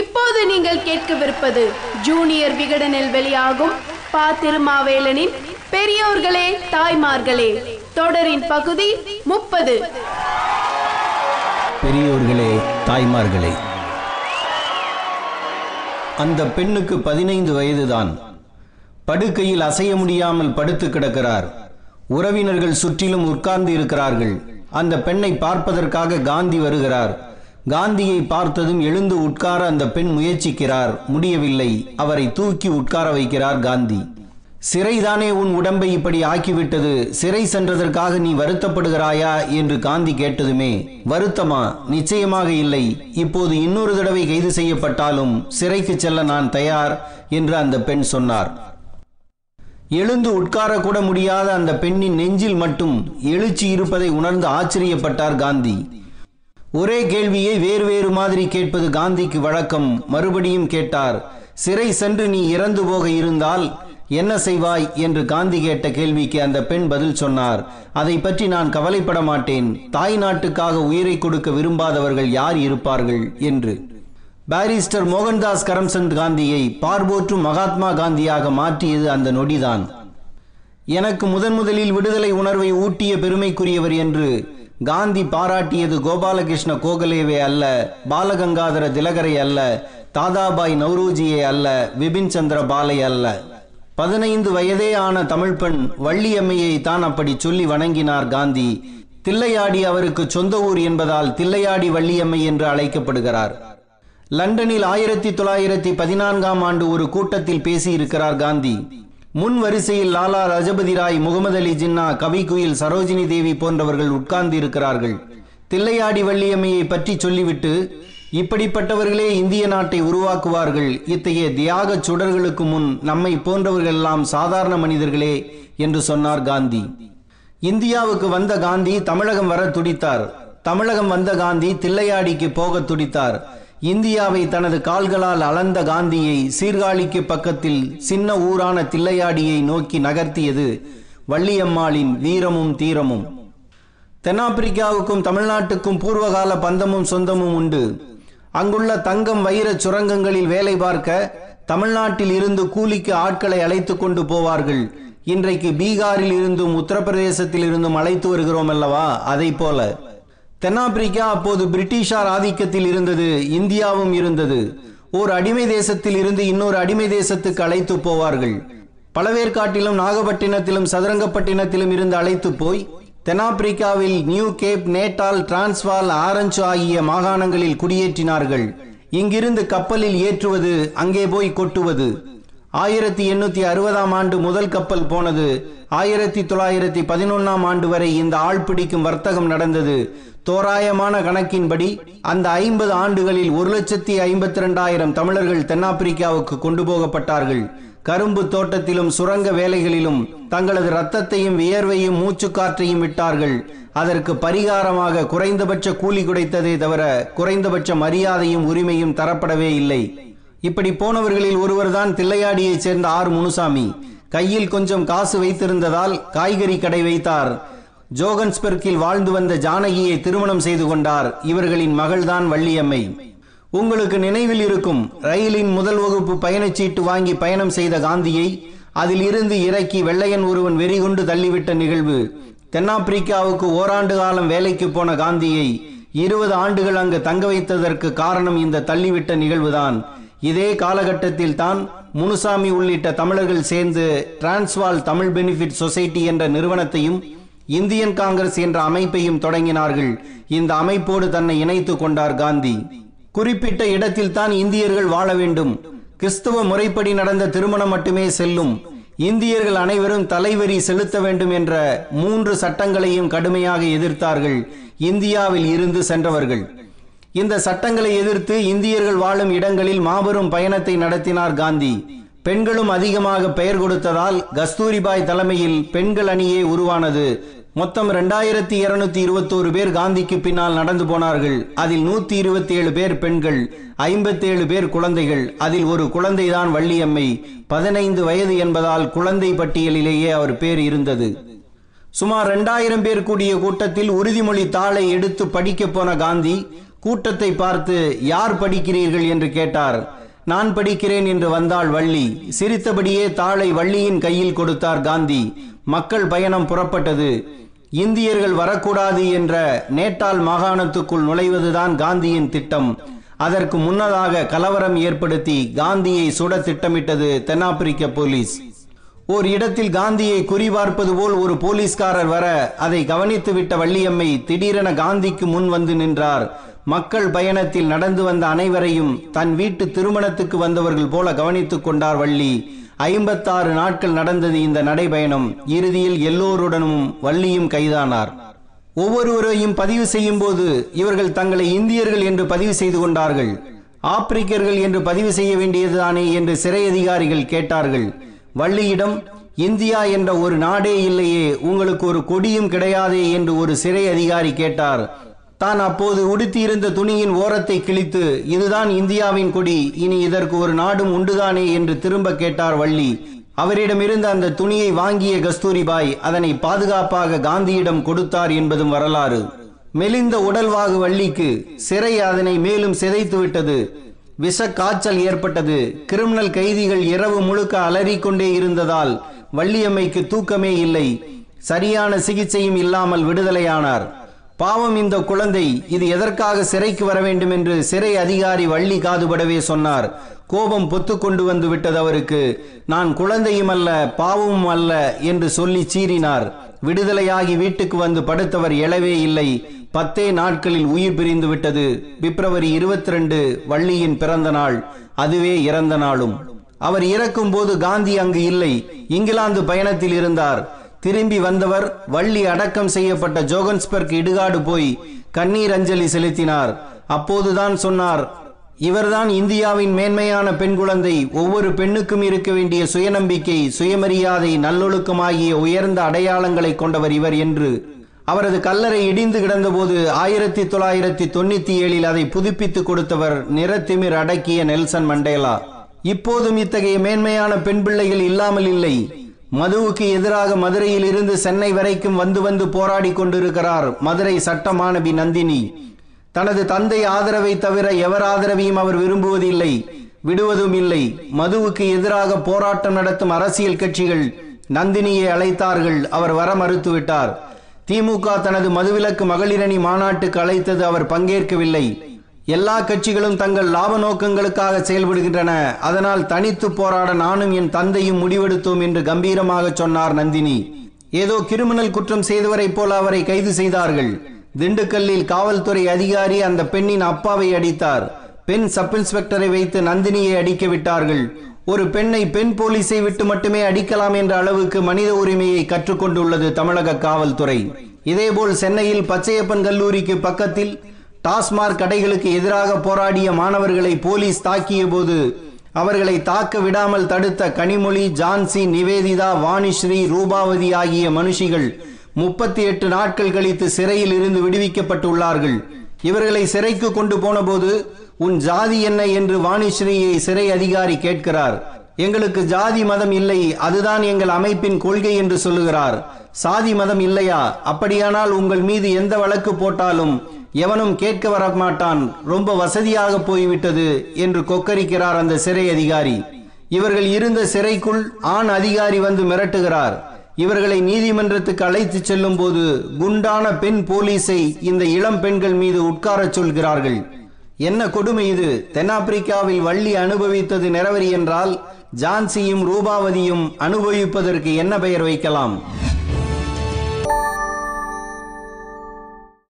இப்போது நீங்கள் கேட்கவிருப்பது ஜூனியர் விகடனில் வெளியாகும் பா திருமாவேலனின் பெரியோர்களே தாய்மார்களே தொடரின் பகுதி முப்பது. பெரியோர்களே தாய்மார்களே. அந்த பெண்ணுக்கு பதினைந்து வயதுதான். படுக்கையில் அசைய முடியாமல் படுத்து கிடக்கிறார். உறவினர்கள் சுற்றிலும் உட்கார்ந்து இருக்கிறார்கள். அந்த பெண்ணை பார்ப்பதற்காக காந்தி வருகிறார். காந்தியை பார்த்ததும் எழுந்து உட்கார அந்த பெண் முயற்சிக்கிறார். முடியவில்லை. அவரை தூக்கி உட்கார வைக்கிறார் காந்தி. சிறைதானே உன் உடம்பை இப்படி ஆக்கிவிட்டது? சிறை சென்றதற்காக நீ வருத்தப்படுகிறாயா? என்று காந்தி கேட்டதுமே வருத்தமா? நிச்சயமாக இல்லை. இப்போது இன்னொரு தடவை கைது செய்யப்பட்டாலும் சிறைக்கு செல்ல நான் தயார் என்று அந்த பெண் சொன்னார். எழுந்து உட்காரக்கூட முடியாத அந்த பெண்ணின் நெஞ்சில் மட்டும் எழுச்சி இருப்பதை உணர்ந்து ஆச்சரியப்பட்டார் காந்தி. ஒரே கேள்வியை வேறு வேறு மாதிரி கேட்பது காந்திக்கு வழக்கம். மறுபடியும் கேட்டார் சிறை சென்று நீ இறந்து போக இருந்தால் என்ன செய்வாய்? என்று காந்தி கேட்ட கேள்விக்கு அந்த பெண் பதில் சொன்னார் அதை பற்றி நான் கவலைப்பட மாட்டேன். தாய் நாட்டுக்காக உயிரை கொடுக்க விரும்பாதவர்கள் யார் இருப்பார்கள்? என்று. பாரிஸ்டர் மோகன்தாஸ் கரம்சந்த் காந்தியை பார்போற்றும் மகாத்மா காந்தியாக மாற்றியது அந்த நொடிதான். எனக்கு முதன் முதலில் விடுதலை உணர்வை ஊட்டிய பெருமைக்குரியவர் என்று காந்தி பாராட்டியது கோபாலகிருஷ்ண கோகலேவே அல்ல பாலகங்காதர திலகரை அல்ல தாதாபாய் நவ்ரோஜியை அல்ல விபின் சந்திர பாலை அல்ல. பதினைந்து வயதே ஆன தமிழ் பெண் வள்ளியம்மையை தான் அப்படி சொல்லி வணங்கினார் காந்தி. தில்லையாடி அவருக்கு சொந்த ஊர் என்பதால் தில்லையாடி வள்ளியம்மை என்று அழைக்கப்படுகிறார். லண்டனில் ஆயிரத்தி தொள்ளாயிரத்தி பதினான்காம் ஆண்டு ஒரு கூட்டத்தில் பேசியிருக்கிறார் காந்தி. முன் வரிசையில் லாலா லஜபதி ராய் முகமது அலி ஜின்னா கவிக்குயில் சரோஜினி தேவி போன்றவர்கள் உட்கார்ந்து இருக்கிறார்கள் தில்லையாடி வள்ளியம்மையை பற்றி சொல்லிவிட்டு இப்படிப்பட்டவர்களே இந்திய நாட்டை உருவாக்குவார்கள். இத்தகைய தியாக சுடர்களுக்கு முன் நம்மை போன்றவர்கள் எல்லாம் சாதாரண மனிதர்களே என்று சொன்னார் காந்தி. இந்தியாவுக்கு வந்த காந்தி தமிழகம் வர துடித்தார். தமிழகம் வந்த காந்தி தில்லையாடிக்கு போக துடித்தார். இந்தியாவை தனது கால்களால் அளந்த காந்தியை சீர்காழிக்கு பக்கத்தில் சின்ன ஊரான தில்லையாடியை நோக்கி நகர்த்தியது வள்ளியம்மாளின் வீரமும் தீரமும். தென்னாப்பிரிக்காவுக்கும் தமிழ்நாட்டுக்கும் பூர்வகால பந்தமும் சொந்தமும் உண்டு. அங்குள்ள தங்கம் வைரச் சுரங்கங்களில் வேலை பார்க்க தமிழ்நாட்டில் இருந்து கூலிக்கு ஆட்களை அழைத்து கொண்டு போவார்கள். இன்றைக்கு பீகாரில் இருந்தும் உத்தரப்பிரதேசத்தில் இருந்தும் அழைத்து வருகிறோம் அல்லவா? அதை போல. தென்னாப்பிரிக்கா அப்போது பிரிட்டிஷார் ஆதிக்கத்தில் இருந்தது இந்தியாவும் இருந்தது. ஓர் அடிமை தேசத்தில் இருந்து இன்னொரு அடிமை தேசத்துக்கு அழைத்து போவார்கள். பழவேற்காட்டிலும் நாகப்பட்டினத்திலும் சதுரங்கப்பட்டினத்திலும் இருந்து அழைத்து போய் தென்னாப்பிரிக்காவில் New Cape Natal Transvaal Orange ஆகிய மாகாணங்களில் குடியேற்றினார்கள். இங்கிருந்து கப்பலில் ஏற்றுவது அங்கே போய் கொட்டுவது. ஆயிரத்தி எண்ணூத்தி அறுபதாம் ஆண்டு முதல் கப்பல் போனது. ஆயிரத்தி தொள்ளாயிரத்தி பதினொன்னாம் ஆண்டு வரை இந்த ஆள் பிடிக்கும் வர்த்தகம் நடந்தது. தோராயமான கணக்கின்படி அந்த ஐம்பது ஆண்டுகளில் ஒரு லட்சத்தி ஐம்பத்தி ரெண்டாயிரம் தமிழர்கள் தென்னாப்பிரிக்காவுக்கு கொண்டு போகப்பட்டார்கள். கரும்பு தோட்டத்திலும் சுரங்க வேலைகளிலும் தங்களது ரத்தத்தையும் வியர்வையும் மூச்சுக்காற்றையும் விட்டார்கள். அதற்கு பரிகாரமாக குறைந்தபட்ச கூலி குடைத்ததே தவிர குறைந்தபட்ச மரியாதையும் உரிமையும் தரப்படவே இல்லை. இப்படி போனவர்களில் ஒருவர்தான் தில்லையாடியைச் சேர்ந்த ஆர் முனுசாமி. கையில் கொஞ்சம் காசு வைத்திருந்ததால் காய்கறி கடை வைத்தார். ஜோகன்ஸ்பெர்க்கில் வாழ்ந்து வந்த ஜானகியை திருமணம் செய்து கொண்டார். இவர்களின் மகள்தான் வள்ளியம்மை. உங்களுக்கு நினைவில் இருக்கும் ரயிலின் முதல் வகுப்பு பயணச்சீட்டு வாங்கி பயணம் செய்த காந்தியை அதில் இருந்து இறக்கி வெள்ளையன் ஒருவன் வெறிகொண்டு தள்ளிவிட்ட நிகழ்வு. தென்னாப்பிரிக்காவுக்கு ஓராண்டு காலம் வேலைக்கு போன காந்தியை இருபது ஆண்டுகள் அங்கு தங்க வைத்ததற்கு காரணம் இந்த தள்ளிவிட்ட நிகழ்வுதான். இதே காலகட்டத்தில் தான் முனுசாமி உள்ளிட்ட தமிழர்கள் சேர்ந்து டிரான்ஸ்வால் தமிழ் பெனிஃபிட் சொசைட்டி என்ற நிறுவனத்தையும் இந்தியன் காங்கிரஸ் என்ற அமைப்பையும் தொடங்கினார்கள். இந்த அமைப்போடு தன்னை இணைத்துக் கொண்டார் காந்தி. குறிப்பிட்ட இடத்தில் தான் இந்தியர்கள் வாழ வேண்டும். கிறிஸ்துவ முறைப்படி நடந்த திருமணம் மட்டுமே செல்லும். இந்தியர்கள் அனைவரும் தலைவரி செலுத்த வேண்டும் என்ற மூன்று சட்டங்களையும் கடுமையாக எதிர்த்தார்கள். இந்தியாவில் இருந்து சென்றவர்கள். இந்த சட்டங்களை எதிர்த்து இந்தியர்கள் வாழும் இடங்களில் மாபெரும் பயணத்தை நடத்தினார் காந்தி. பெண்களும் அதிகமாக பெயர் கொடுத்ததால் கஸ்தூரிபாய் தலைமையில் பெண்கள் அணியே உருவானது. மொத்தம் ரெண்டாயிரத்தி இருநூத்தி இருபத்தோரு பேர் காந்திக்கு பின்னால் நடந்து போனார்கள். அதில் நூத்தி இருபத்தி ஏழு பேர் பெண்கள் ஐம்பத்தி ஏழு பேர் குழந்தைகள். அதில் ஒரு குழந்தைதான் வள்ளியம்மை. பதினைந்து வயது என்பதால் குழந்தை பட்டியலிலேயே அவர் பேர் இருந்தது. சுமார் இரண்டாயிரம் பேர் கூடிய கூட்டத்தில் உறுதிமொழி தாளை எடுத்து படிக்க போன காந்தி கூட்டத்தை பார்த்து யார் படிக்கிறீர்கள்? என்று கேட்டார். நான் படிக்கிறேன் என்று வந்தாள் வள்ளி. சிரித்தபடியே தாளை வள்ளியின் கையில் கொடுத்தார் காந்தி. மக்கள் பயணம் புறப்பட்டது. இந்தியர்கள் வரக்கூடாது என்ற நேட்டால் மாகாணத்துக்குள் நுழைவதுதான் காந்தியின் திட்டம். அதற்கு முன்னதாக கலவரம் ஏற்படுத்தி காந்தியை சுட திட்டமிட்டது தென்னாப்பிரிக்க போலீஸ். ஓர் இடத்தில் காந்தியை குறிபார்ப்பது போல் ஒரு போலீஸ்காரர் வர அதை கவனித்துவிட்ட வள்ளியம்மை திடீரென காந்திக்கு முன் வந்து நின்றார். மக்கள் பயணத்தில் நடந்து வந்த அனைவரையும் தன் வீட்டு திருமணத்துக்கு வந்தவர்கள் போல கவனித்துக் கொண்டார் வள்ளி. ஐம்பத்தாறு நாட்கள் நடந்தது இந்த நடைபயணம். இறுதியில் எல்லோருடனும் வள்ளியும் கைதானார். ஒவ்வொருவரையும் பதிவு செய்யும் போது இவர்கள் தங்களை இந்தியர்கள் என்று பதிவு செய்து கொண்டார்கள். ஆப்பிரிக்கர்கள் என்று பதிவு செய்ய வேண்டியதுதானே என்று சிறை அதிகாரிகள் கேட்டார்கள். வள்ளியிடம் இந்தியா என்ற ஒரு நாடே இல்லையே உங்களுக்கு ஒரு கொடியும் கிடையாதே என்று ஒரு சிறை அதிகாரி கேட்டார். தான் அப்போது உடுத்தியிருந்த துணியின் ஓரத்தை கிழித்து இதுதான் இந்தியாவின் கொடி இனி இதற்கு ஒரு நாடும் உண்டுதானே? என்று திரும்ப கேட்டார் வள்ளி. அவரிடமிருந்து அந்த துணியை வாங்கிய கஸ்தூரிபாய் அதனை பாதுகாப்பாக காந்தியிடம் கொடுத்தார் என்பதும் வரலாறு. மெலிந்த உடல்வாகு வள்ளிக்கு சிறை அதனை மேலும் சிதைத்து விட்டது. விஷ காய்ச்சல் ஏற்பட்டது. கிரிமினல் கைதிகள் இரவு முழுக்க அலறிக்கொண்டே இருந்ததால் வள்ளியம்மைக்கு தூக்கமே இல்லை. சரியான சிகிச்சையும் இல்லாமல் விடுதலையானார். பாவம் இந்த குழந்தை இது எதற்காக சிறைக்கு வர வேண்டும் என்று சிறை அதிகாரி வள்ளி காதுபடவே சொன்னார். கோபம் பொத்து கொண்டு வந்து விட்டது அவருக்கு. நான் குழந்தையும் அல்ல பாவமும் அல்ல என்று சொல்லி சீறினார். விடுதலையாகி வீட்டுக்கு வந்து படுத்தவர் எழவே இல்லை. பத்தே நாட்களில் உயிர் பிரிந்து விட்டது. பிப்ரவரி இருபத்தி ரெண்டு வள்ளியின் பிறந்த நாள். அதுவே இறந்த நாளும். அவர் இறக்கும் போது காந்தி அங்கு இல்லை. இங்கிலாந்து பயணத்தில் இருந்தார். திரும்பி வந்தவர் வள்ளி அடக்கம் செய்யப்பட்ட ஜோகன்ஸ்பர்க் இடுகாடு போய் கண்ணீர் அஞ்சலி செலுத்தினார். அப்போதுதான் சொன்னார் இவர்தான் இந்தியாவின் மேன்மையான பெண் குழந்தை. ஒவ்வொரு பெண்ணுக்கும் இருக்க வேண்டிய சுயநம்பிக்கை சுயமரியாதை நல்லொழுக்கமாகிய உயர்ந்த அடையாளங்களை கொண்டவர் இவர் என்று அவரது கல்லறை இடிந்து கிடந்தபோது ஆயிரத்தி தொள்ளாயிரத்தி தொண்ணூத்தி ஏழில் அதை புதுப்பித்து கொடுத்தவர் நிறத்திமிர் அடக்கிய நெல்சன் மண்டேலா. இப்போதும் இத்தகைய மேன்மையான பெண் பிள்ளைகள் இல்லாமல் இல்லை. மதுவுக்கு எதிராக மதுரையில் இருந்து சென்னை வரைக்கும் வந்து வந்து போராடி கொண்டிருக்கிறார் மதுரை சட்ட மாணவி நந்தினி. தனது தந்தை ஆதரவை தவிர எவர் ஆதரவையும் அவர் விரும்புவதில்லை. விடுவதும் இல்லை. மதுவுக்கு எதிராக போராட்டம் நடத்தும் அரசியல் கட்சிகள் நந்தினியை அழைத்தார்கள். அவர் வர மறுத்துவிட்டார். திமுக தனது மதுவிலக்கு மகளிரணி மாநாட்டுக்கு அழைத்தது அவர் பங்கேற்கவில்லை. எல்லா கட்சிகளும் தங்கள் லாப நோக்கங்களுக்காக செயல்படுகின்றன. அதனால் தனித்து போராட நானும் என் தந்தையும் முடிவெடுத்தோம் என்று கம்பீரமாக சொன்னார் நந்தினி. ஏதோ கிரிமினல் குற்றம் செய்தவரை போல அவரை கைது செய்தார்கள். திண்டுக்கல்லில் காவல்துறை அதிகாரி அந்த பெண்ணின் அப்பாவை அடித்தார். பெண் சப் இன்ஸ்பெக்டரை வைத்து நந்தினியை அடிக்க விட்டார்கள். ஒரு பெண்ணை பெண் போலீஸை விட்டு மட்டுமே அடிக்கலாம் என்ற அளவுக்கு மனித உரிமையை கற்றுக்கொண்டுள்ளது தமிழக காவல்துறை. இதேபோல் சென்னையில் பச்சையப்பன் கல்லூரிக்கு பக்கத்தில் டாஸ்மாக் கடைகளுக்கு எதிராக போராடிய மாணவர்களை போலீஸ் தாக்கிய போது அவர்களை தாக்க விடாமல் தடுத்த கனிமொழி ஜான்சி நிவேதிதா வாணிஸ்ரீ ரூபாவதி ஆகிய மனுஷிகள் முப்பத்தி எட்டு நாட்கள் கழித்து சிறையில் இருந்து விடுவிக்கப்பட்டுள்ளார்கள். இவர்களை சிறைக்கு கொண்டு போனபோது உன் ஜாதி என்ன? என்று வாணிஸ்ரீயை சிறை அதிகாரி கேட்கிறார். எங்களுக்கு ஜாதி மதம் இல்லை அதுதான் எங்கள் அமைப்பின் கொள்கை என்று சொல்லுகிறார். சாதி மதம் இல்லையா? அப்படியானால் உங்கள் மீது எந்த வழக்கு போட்டாலும் எவனும் கேட்க வர மாட்டான் ரொம்ப வசதியாக போய்விட்டது என்று கொக்கரிக்கிறார் அந்த சிறை அதிகாரி. இவர்கள் இருந்த சிறைக்குள் ஆண் அதிகாரி வந்து மிரட்டுகிறார். இவர்களை நீதிமன்றத்துக்கு அழைத்து செல்லும் போது குண்டான பெண் போலீஸை இந்த இளம் பெண்கள் மீது உட்காரச் சொல்கிறார்கள். என்ன கொடுமை இது? தென்னாப்பிரிக்காவில் வள்ளி அனுபவித்தது நிறவரி என்றால் ஜான்சியும் ரூபாவதியும் அனுபவிப்பதற்கு என்ன பெயர் வைக்கலாம்?